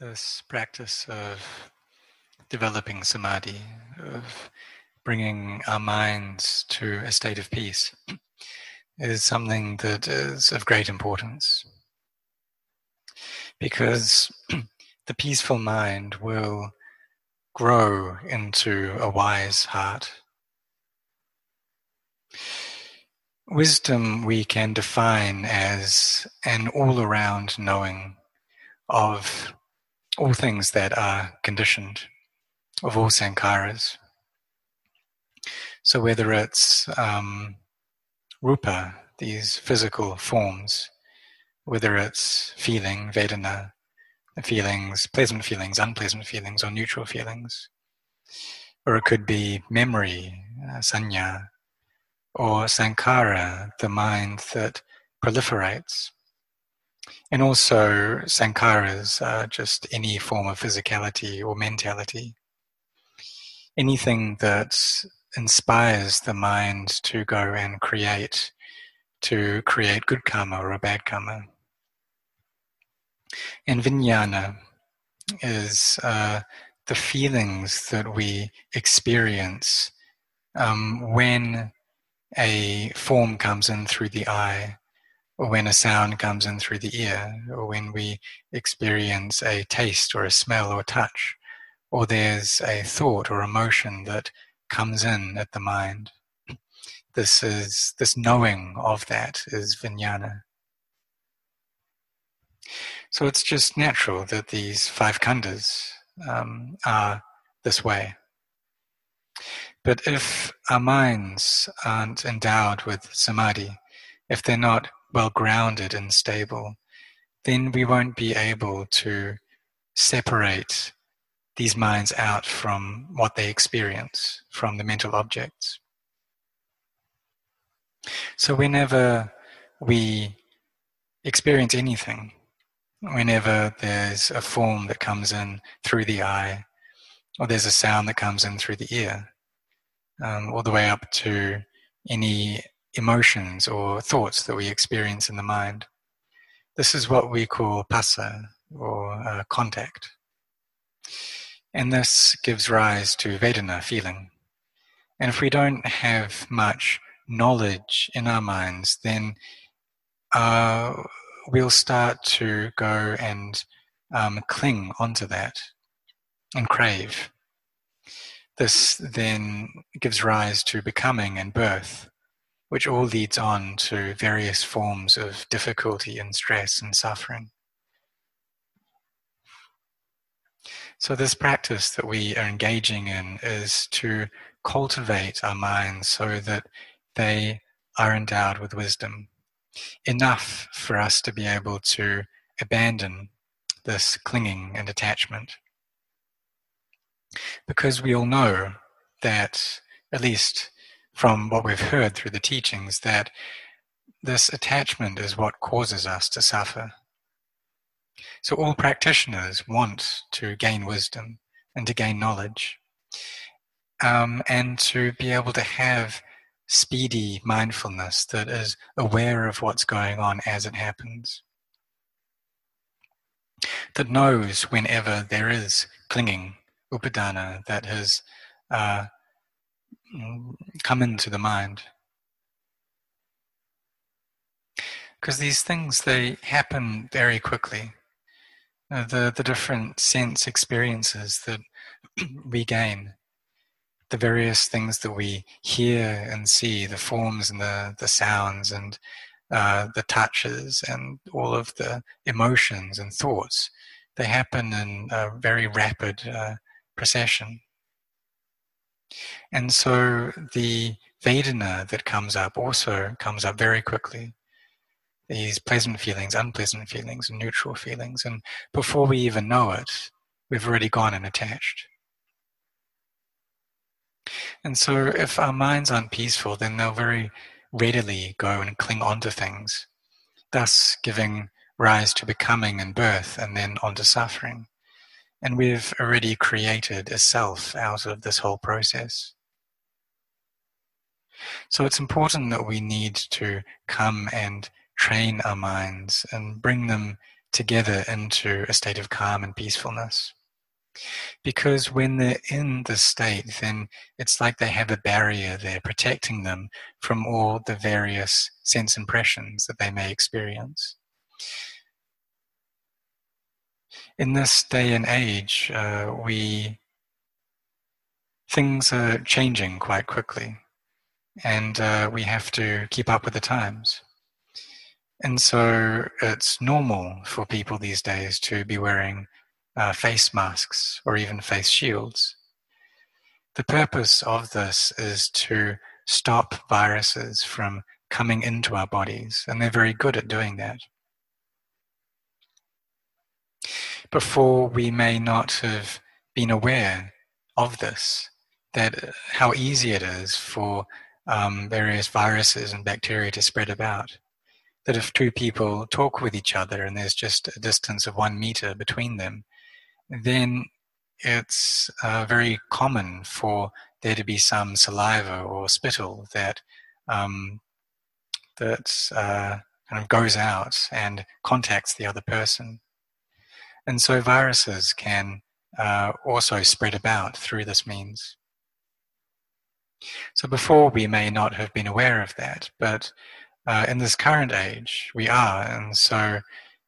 this practice of developing samadhi, of bringing our minds to a state of peace, is something that is of great importance. Because the peaceful mind will grow into a wise heart. Wisdom we can define as an all around knowing of all things that are conditioned, of all sankharas. So, whether it's um, rupa, these physical forms, whether it's feeling, vedana, feelings, pleasant feelings, unpleasant feelings, or neutral feelings, or it could be memory, uh, sanya, or sankhara, the mind that proliferates. And also, sankharas are just any form of physicality or mentality. Anything that inspires the mind to go and create, to create good karma or a bad karma. And vijnana is uh, the feelings that we experience um, when a form comes in through the eye when a sound comes in through the ear, or when we experience a taste or a smell or touch, or there's a thought or emotion that comes in at the mind. This is this knowing of that is vijnana. So it's just natural that these five khandhas um, are this way. But if our minds aren't endowed with samadhi, if they're not well grounded and stable, then we won't be able to separate these minds out from what they experience, from the mental objects. So, whenever we experience anything, whenever there's a form that comes in through the eye, or there's a sound that comes in through the ear, um, all the way up to any emotions or thoughts that we experience in the mind. This is what we call phassa or uh, contact. And this gives rise to Vedana, feeling. And if we don't have much knowledge in our minds, then uh, we'll start to go and um, cling onto that and crave. This then gives rise to becoming and birth which all leads on to various forms of difficulty and stress and suffering. So, this practice that we are engaging in is to cultivate our minds so that they are endowed with wisdom, enough for us to be able to abandon this clinging and attachment. Because we all know that, at least from what we've heard through the teachings that this attachment is what causes us to suffer. So, all practitioners want to gain wisdom and to gain knowledge, um, and to be able to have speedy mindfulness that is aware of what's going on as it happens, that knows whenever there is clinging, upadana, that has uh, come into the mind. Because these things, they happen very quickly. Uh, the, the different sense experiences that we gain, the various things that we hear and see, the forms and the, the sounds and uh, the touches and all of the emotions and thoughts, they happen in a very rapid uh, procession. And so the Vedana that comes up also comes up very quickly. These pleasant feelings, unpleasant feelings, and neutral feelings. And before we even know it, we've already gone and attached. And so if our minds aren't peaceful, then they'll very readily go and cling onto things, thus giving rise to becoming and birth and then onto suffering. And we've already created a self out of this whole process. So it's important that we need to come and train our minds and bring them together into a state of calm and peacefulness. Because when they're in the state, then it's like they have a barrier there protecting them from all the various sense impressions that they may experience. In this day and age, uh, we things are changing quite quickly, and uh, we have to keep up with the times. And so it's normal for people these days to be wearing uh, face masks or even face shields. The purpose of this is to stop viruses from coming into our bodies, and they're very good at doing that. Before, we may not have been aware of this, that how easy it is for um, various viruses and bacteria to spread about that if two people talk with each other and there's just a distance of one meter between them, then it's uh, very common for there to be some saliva or spittle that um, that uh, kind of goes out and contacts the other person. And so viruses can uh, also spread about through this means. So before we may not have been aware of that, but uh, in this current age, we are, and so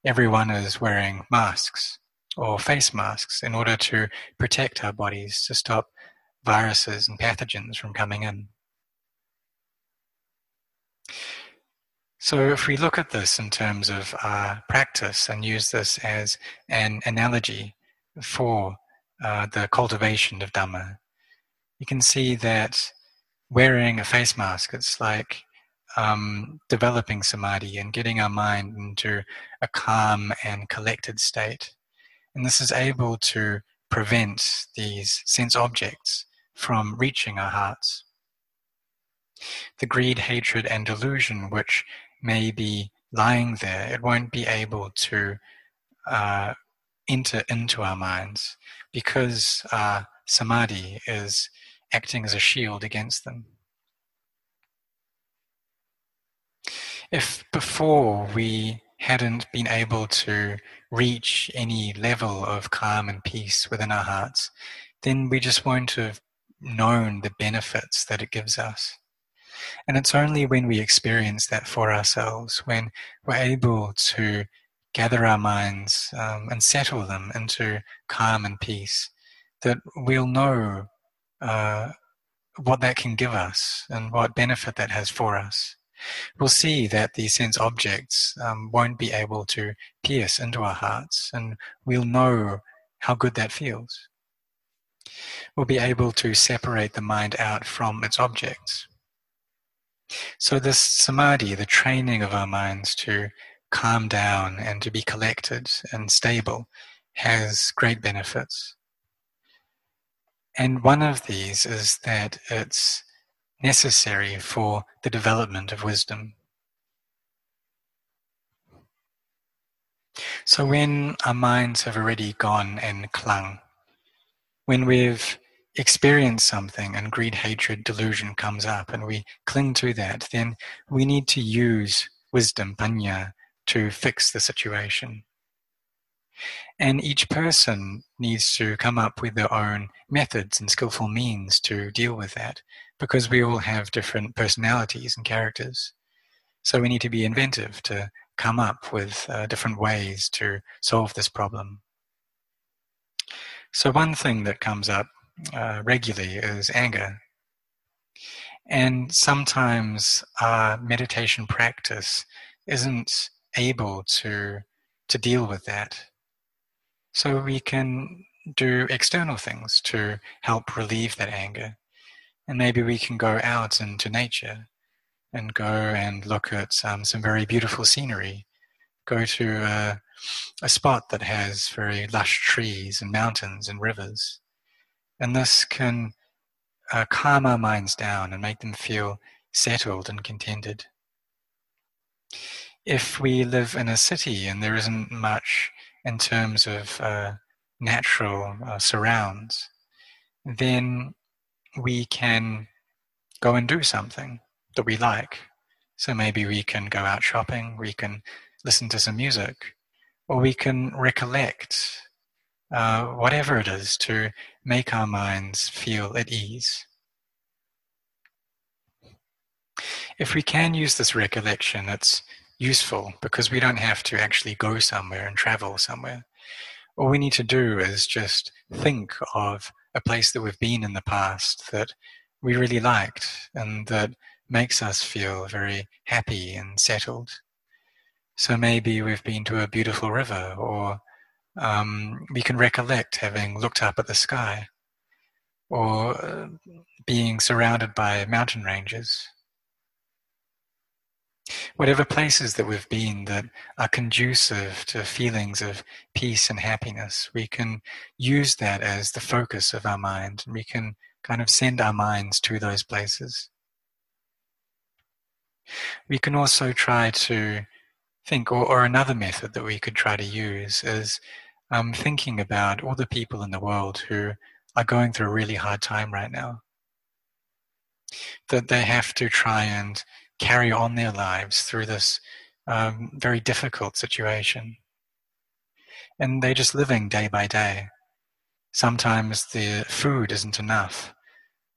everyone is wearing masks or face masks in order to protect our bodies to stop viruses and pathogens from coming in. So, if we look at this in terms of our practice and use this as an analogy for uh, the cultivation of Dhamma, you can see that wearing a face mask, it's like um, developing samadhi and getting our mind into a calm and collected state. And this is able to prevent these sense objects from reaching our hearts. The greed, hatred, and delusion which may be lying there, it won't be able to uh, enter into our minds because uh, samadhi is acting as a shield against them. if before we hadn't been able to reach any level of calm and peace within our hearts, then we just won't have known the benefits that it gives us. And it's only when we experience that for ourselves, when we're able to gather our minds um, and settle them into calm and peace, that we'll know uh, what that can give us and what benefit that has for us we'll see that these sense objects um, won't be able to pierce into our hearts, and we'll know how good that feels. We'll be able to separate the mind out from its objects. So, this samadhi, the training of our minds to calm down and to be collected and stable, has great benefits. And one of these is that it's necessary for the development of wisdom. So, when our minds have already gone and clung, when we've experienced something and greed, hatred, delusion comes up and we cling to that, then we need to use wisdom, panya, to fix the situation. And each person needs to come up with their own methods and skillful means to deal with that because we all have different personalities and characters. So we need to be inventive to come up with uh, different ways to solve this problem. So, one thing that comes up uh, regularly is anger. And sometimes our meditation practice isn't able to, to deal with that. So, we can do external things to help relieve that anger. And maybe we can go out into nature and go and look at um, some very beautiful scenery. Go to a, a spot that has very lush trees and mountains and rivers. And this can uh, calm our minds down and make them feel settled and contented. If we live in a city and there isn't much in terms of uh, natural uh, surrounds, then we can go and do something that we like. So maybe we can go out shopping, we can listen to some music, or we can recollect uh, whatever it is to make our minds feel at ease. If we can use this recollection, it's useful because we don't have to actually go somewhere and travel somewhere. All we need to do is just think of a place that we've been in the past that we really liked and that makes us feel very happy and settled. So maybe we've been to a beautiful river, or um, we can recollect having looked up at the sky, or uh, being surrounded by mountain ranges whatever places that we've been that are conducive to feelings of peace and happiness, we can use that as the focus of our mind. And we can kind of send our minds to those places. We can also try to think, or, or another method that we could try to use is um, thinking about all the people in the world who are going through a really hard time right now. That they have to try and carry on their lives through this um, very difficult situation. And they're just living day by day. Sometimes the food isn't enough.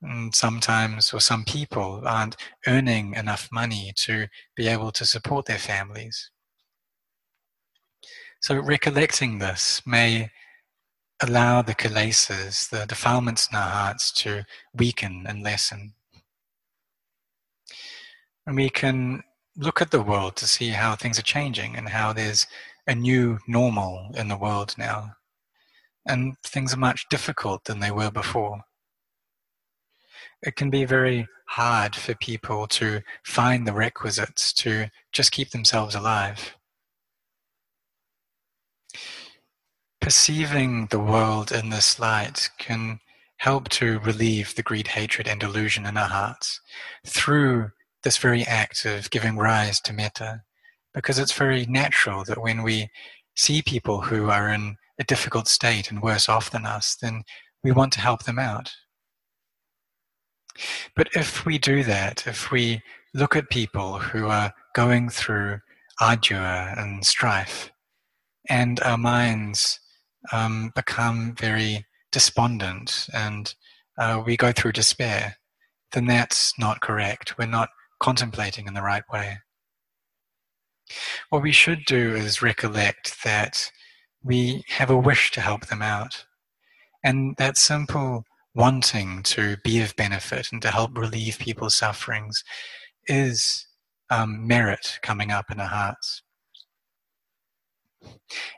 And sometimes, or some people aren't earning enough money to be able to support their families. So, recollecting this may allow the kilesas, the defilements in our hearts, to weaken and lessen. And we can look at the world to see how things are changing and how there's a new normal in the world now. And things are much difficult than they were before. It can be very hard for people to find the requisites to just keep themselves alive. Perceiving the world in this light can help to relieve the greed, hatred, and delusion in our hearts through this very act of giving rise to metta, because it's very natural that when we see people who are in a difficult state and worse off than us, then we want to help them out. But if we do that, if we look at people who are going through ardua and strife, and our minds um, become very despondent and uh, we go through despair, then that's not correct. We're not contemplating in the right way. What we should do is recollect that we have a wish to help them out. And that simple wanting to be of benefit and to help relieve people's sufferings is um, merit coming up in our hearts.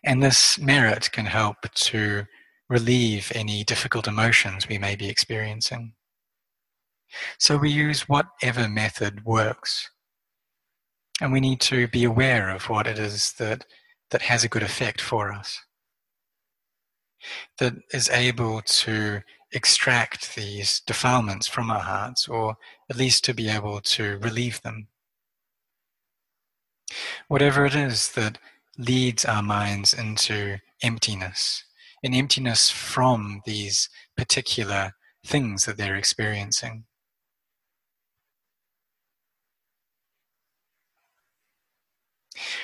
And this merit can help to relieve any difficult emotions we may be experiencing. So we use whatever method works. And we need to be aware of what it is that, that has a good effect for us, that is able to extract these defilements from our hearts, or at least to be able to relieve them. Whatever it is that leads our minds into emptiness, an emptiness from these particular things that they're experiencing.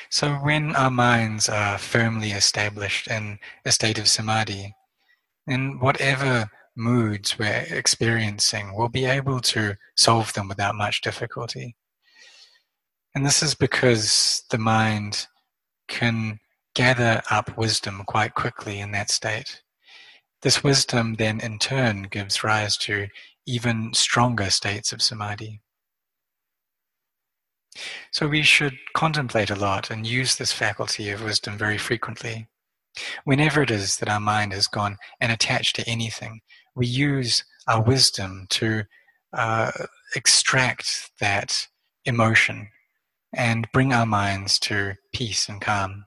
So, when our minds are firmly established in a state of samadhi, in whatever moods we're experiencing, we'll be able to solve them without much difficulty. And this is because the mind can gather up wisdom quite quickly in that state. This wisdom then, in turn, gives rise to even stronger states of samadhi. So we should contemplate a lot and use this faculty of wisdom very frequently. Whenever it is that our mind has gone and attached to anything, we use our wisdom to uh, extract that emotion and bring our minds to peace and calm.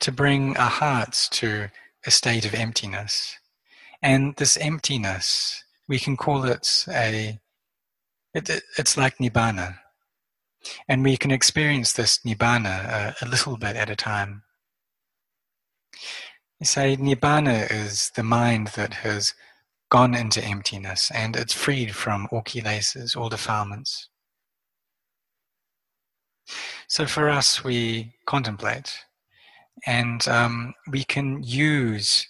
To bring our hearts to a state of emptiness. And this emptiness, we can call it a it, it, it's like nibbana. And we can experience this nibbana uh, a little bit at a time. You say nibbana is the mind that has gone into emptiness and it's freed from all kilesas, all defilements. So for us, we contemplate, and um, we can use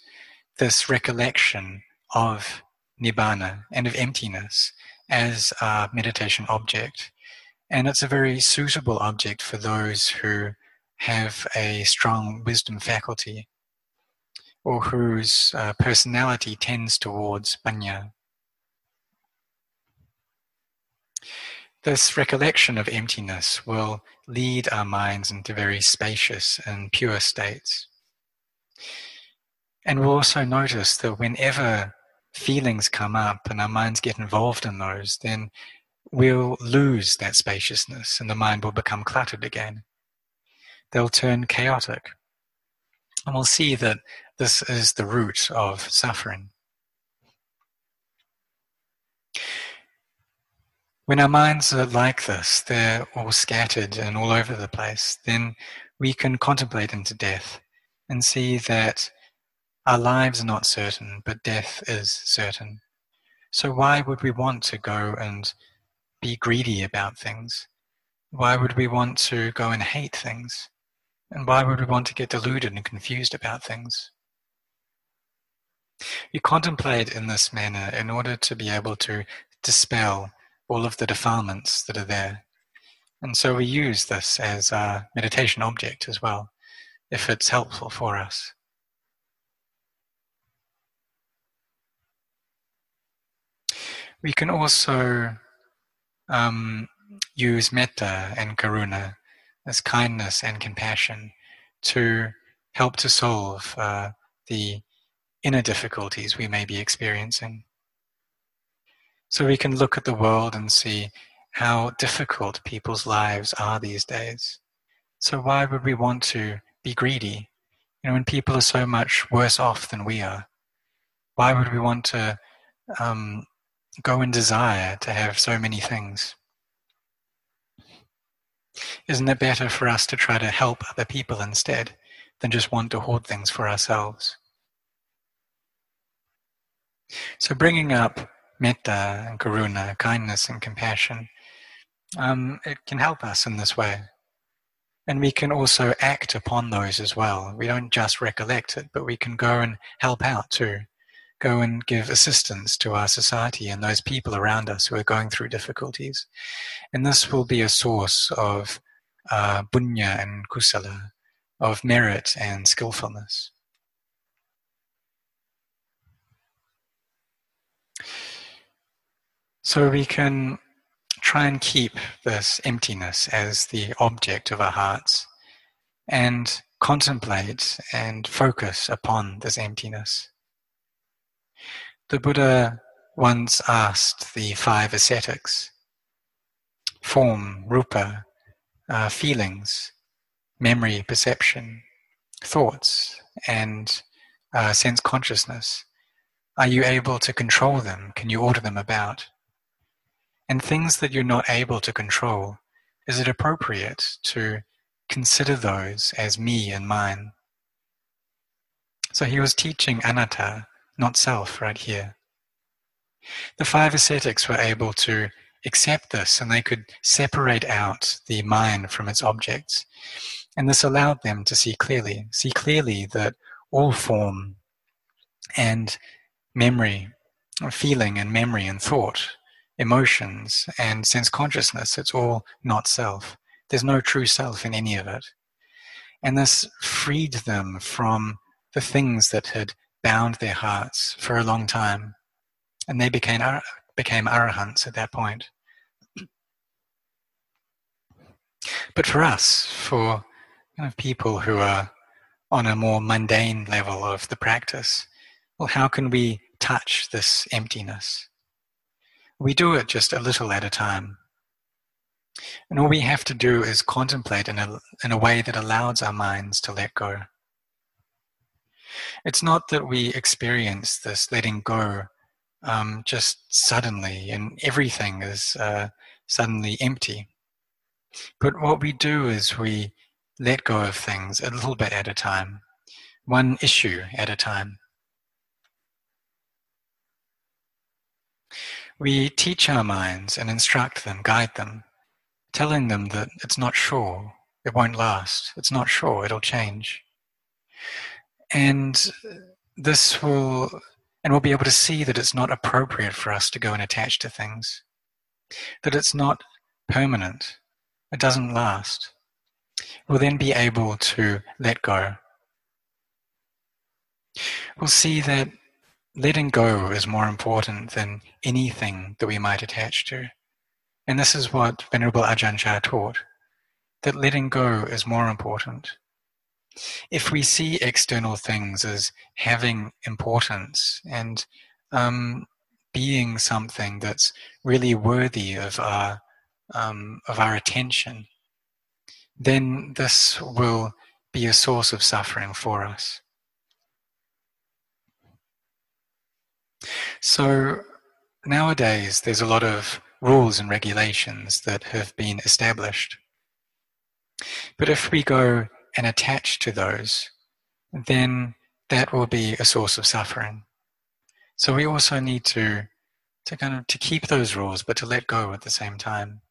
this recollection of nibbana and of emptiness as a meditation object. And it's a very suitable object for those who have a strong wisdom faculty or whose uh, personality tends towards panya. This recollection of emptiness will lead our minds into very spacious and pure states. And we'll also notice that whenever feelings come up and our minds get involved in those, then we'll lose that spaciousness and the mind will become cluttered again. They'll turn chaotic. And we'll see that this is the root of suffering. When our minds are like this, they're all scattered and all over the place, then we can contemplate into death and see that our lives are not certain, but death is certain. So why would we want to go and be greedy about things? Why would we want to go and hate things? And why would we want to get deluded and confused about things? We contemplate in this manner in order to be able to dispel all of the defilements that are there. And so we use this as a meditation object as well, if it's helpful for us. We can also um, use metta and karuna as kindness and compassion to help to solve uh, the inner difficulties we may be experiencing. So we can look at the world and see how difficult people's lives are these days. So why would we want to be greedy? You know, when people are so much worse off than we are, why would we want to um, go and desire to have so many things? Isn't it better for us to try to help other people instead than just want to hoard things for ourselves? So, bringing up metta and karuna, kindness and compassion, um, it can help us in this way. And we can also act upon those as well. We don't just recollect it, but we can go and help out too. Go and give assistance to our society and those people around us who are going through difficulties. And this will be a source of uh, punya and kusala, of merit and skillfulness. So we can try and keep this emptiness as the object of our hearts and contemplate and focus upon this emptiness. The Buddha once asked the five ascetics form, rupa, uh, feelings, memory, perception, thoughts, and uh, sense consciousness. Are you able to control them? Can you order them about? And things that you're not able to control, is it appropriate to consider those as me and mine? So he was teaching anatta, not self, right here. The five ascetics were able to accept this and they could separate out the mind from its objects. And this allowed them to see clearly, see clearly that all form and memory, feeling and memory and thought emotions and sense consciousness, it's all not self. There's no true self in any of it. And this freed them from the things that had bound their hearts for a long time. And they became, became arahants at that point. But for us, for kind of people who are on a more mundane level of the practice, well, how can we touch this emptiness? We do it just a little at a time. And all we have to do is contemplate in a, in a way that allows our minds to let go. It's not that we experience this letting go um, just suddenly and everything is uh, suddenly empty. But what we do is we let go of things a little bit at a time, one issue at a time. We teach our minds and instruct them, guide them, telling them that it's not sure, it won't last. It's not sure. It'll change. And this will, and we'll be able to see that it's not appropriate for us to go and attach to things, that it's not permanent, it doesn't last. We'll then be able to let go. We'll see that letting go is more important than anything that we might attach to. And this is what Venerable Ajahn Chah taught that letting go is more important. If we see external things as having importance and um, being something that's really worthy of our um, of our attention, then this will be a source of suffering for us. So nowadays, there's a lot of rules and regulations that have been established. But if we go and attach to those, then that will be a source of suffering. So we also need to to kind of to keep those rules, but to let go at the same time.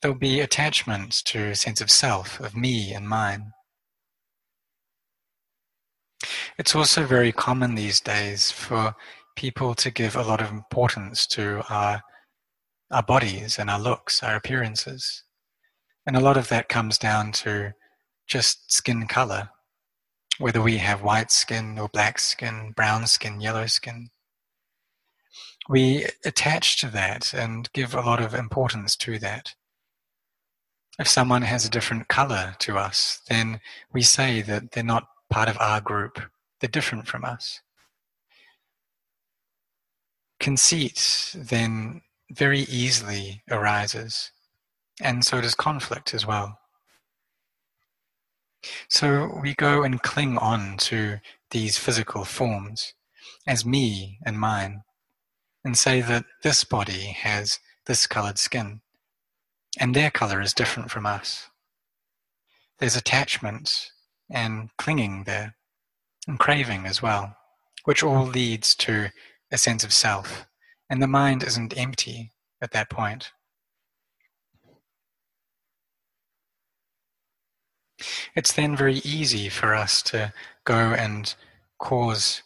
There'll be attachment to a sense of self, of me and mine. It's also very common these days for people to give a lot of importance to our, our bodies and our looks, our appearances. And a lot of that comes down to just skin color, whether we have white skin or black skin, brown skin, yellow skin. We attach to that and give a lot of importance to that. If someone has a different color to us, then we say that they're not part of our group, they're different from us. Conceit then very easily arises, and so does conflict as well. So we go and cling on to these physical forms as me and mine, and say that this body has this colored skin, and their color is different from us. There's attachment and clinging there, and craving as well, which all leads to a sense of self. And the mind isn't empty at that point. It's then very easy for us to go and cause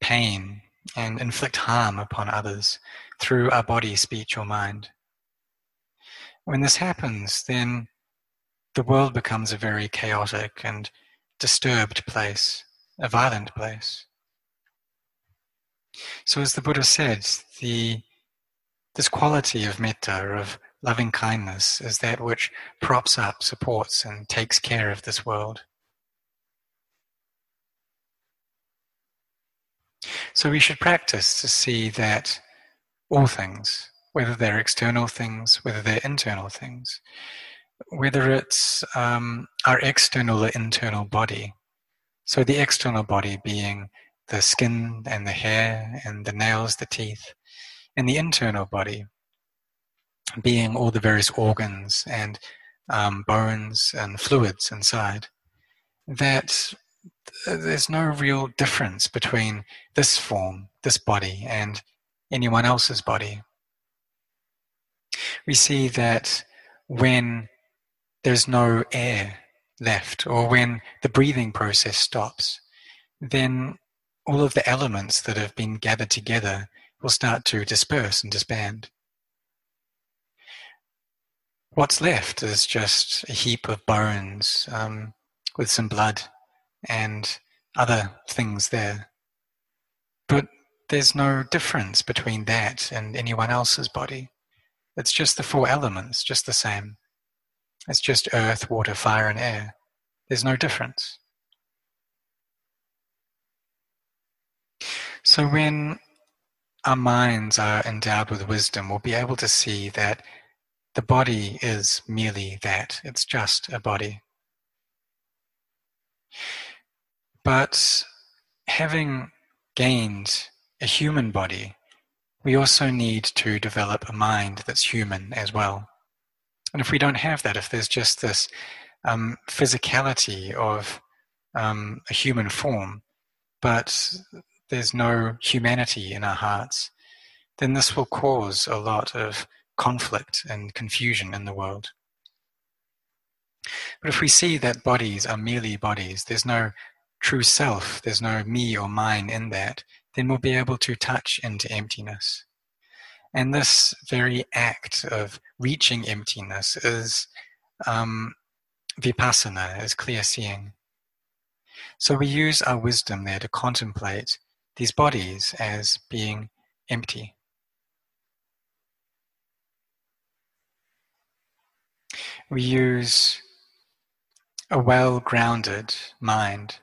pain and inflict harm upon others through our body, speech, or mind. When this happens, then the world becomes a very chaotic and disturbed place, a violent place. So, as the Buddha said, the, this quality of metta, of loving kindness, is that which props up, supports, and takes care of this world. So, we should practice to see that all things, whether they're external things, whether they're internal things, whether it's um, our external or internal body. So the external body being the skin and the hair and the nails, the teeth, and the internal body being all the various organs and um, bones and fluids inside. That there's no real difference between this form, this body, and anyone else's body. We see that when there's no air left, or when the breathing process stops, then all of the elements that have been gathered together will start to disperse and disband. What's left is just a heap of bones um, with some blood and other things there. But there's no difference between that and anyone else's body. It's just the four elements, just the same. It's just earth, water, fire, and air. There's no difference. So when our minds are endowed with wisdom, we'll be able to see that the body is merely that. It's just a body. But having gained a human body, we also need to develop a mind that's human as well. And if we don't have that, if there's just this um, physicality of um, a human form, but there's no humanity in our hearts, then this will cause a lot of conflict and confusion in the world. But if we see that bodies are merely bodies, there's no true self, there's no me or mine in that, then we'll be able to touch into emptiness. And this very act of reaching emptiness is um, vipassana, is clear seeing. So we use our wisdom there to contemplate these bodies as being empty. We use a well grounded mind,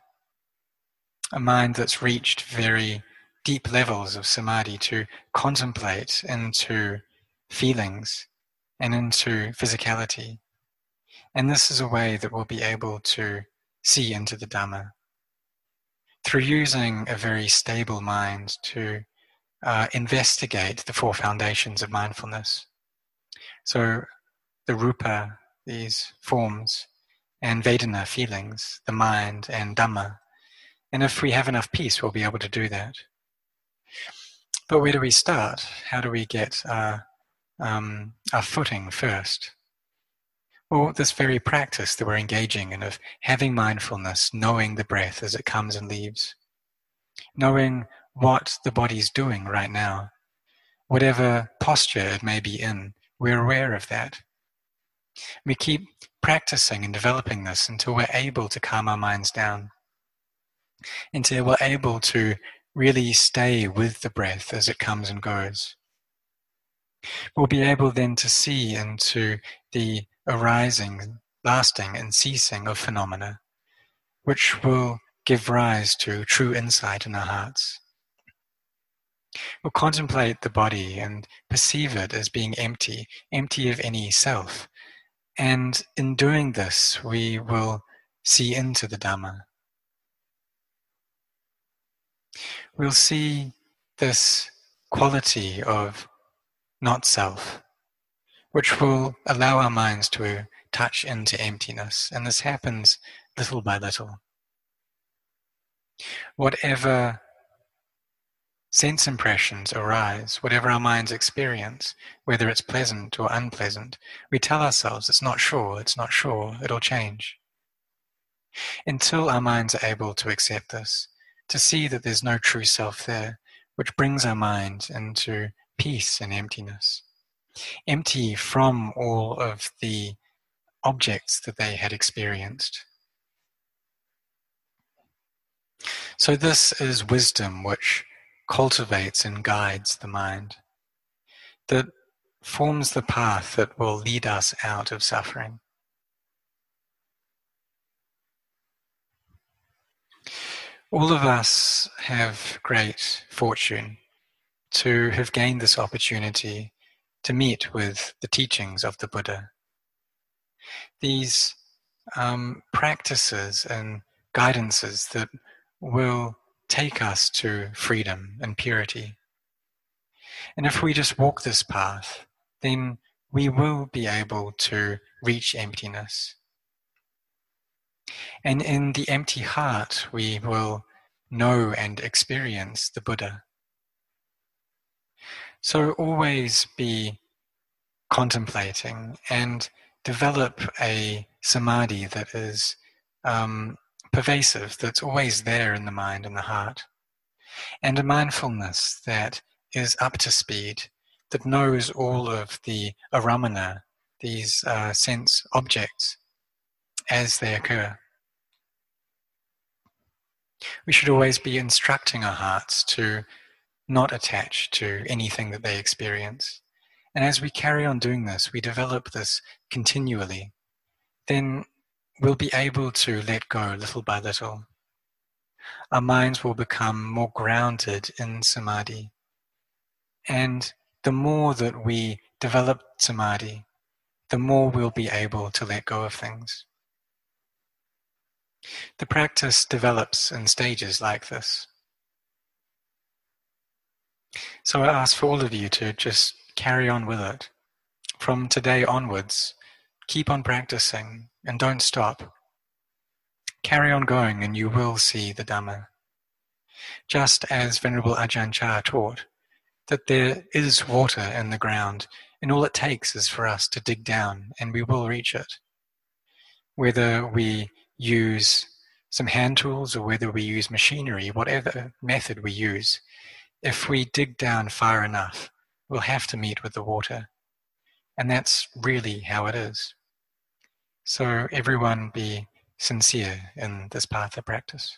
a mind that's reached very deep levels of samadhi to contemplate into feelings and into physicality. And this is a way that we'll be able to see into the Dhamma. Through using a very stable mind to uh, investigate the four foundations of mindfulness. So, the rupa, these forms, and Vedana, feelings, the mind, and Dhamma. And if we have enough peace, we'll be able to do that. But where do we start? How do we get our, um, our footing first? Well, this very practice that we're engaging in of having mindfulness, knowing the breath as it comes and leaves, knowing what the body's doing right now, whatever posture it may be in, we're aware of that. We keep practicing and developing this until we're able to calm our minds down, until we're able to really stay with the breath as it comes and goes. We'll be able then to see into the arising, lasting, and ceasing of phenomena, which will give rise to true insight in our hearts. We'll contemplate the body and perceive it as being empty, empty of any self. And in doing this, we will see into the Dhamma, we'll see this quality of not self, which will allow our minds to touch into emptiness. And this happens little by little. Whatever sense impressions arise, whatever our minds experience, whether it's pleasant or unpleasant, we tell ourselves it's not sure, it's not sure, it'll change. Until our minds are able to accept this, to see that there's no true self there, which brings our mind into peace and emptiness. Empty from all of the objects that they had experienced. So, this is wisdom which cultivates and guides the mind, that forms the path that will lead us out of suffering. All of us have great fortune to have gained this opportunity to meet with the teachings of the Buddha. These um, practices and guidances that will take us to freedom and purity. And if we just walk this path, then we will be able to reach emptiness. And in the empty heart, we will know and experience the Buddha. So always be contemplating and develop a samadhi that is um, pervasive, that's always there in the mind and the heart, and a mindfulness that is up to speed, that knows all of the aramana, these uh, sense objects, as they occur. We should always be instructing our hearts to not attach to anything that they experience. And as we carry on doing this, we develop this continually, then we'll be able to let go little by little. Our minds will become more grounded in samadhi. And the more that we develop samadhi, the more we'll be able to let go of things. The practice develops in stages like this. So I ask for all of you to just carry on with it. From today onwards, keep on practicing and don't stop. Carry on going and you will see the Dhamma. Just as Venerable Ajahn Chah taught, that there is water in the ground and all it takes is for us to dig down and we will reach it. whether we use some hand tools or whether we use machinery, whatever method we use, if we dig down far enough, we'll have to meet with the water. And that's really how it is. So everyone be sincere in this path of practice.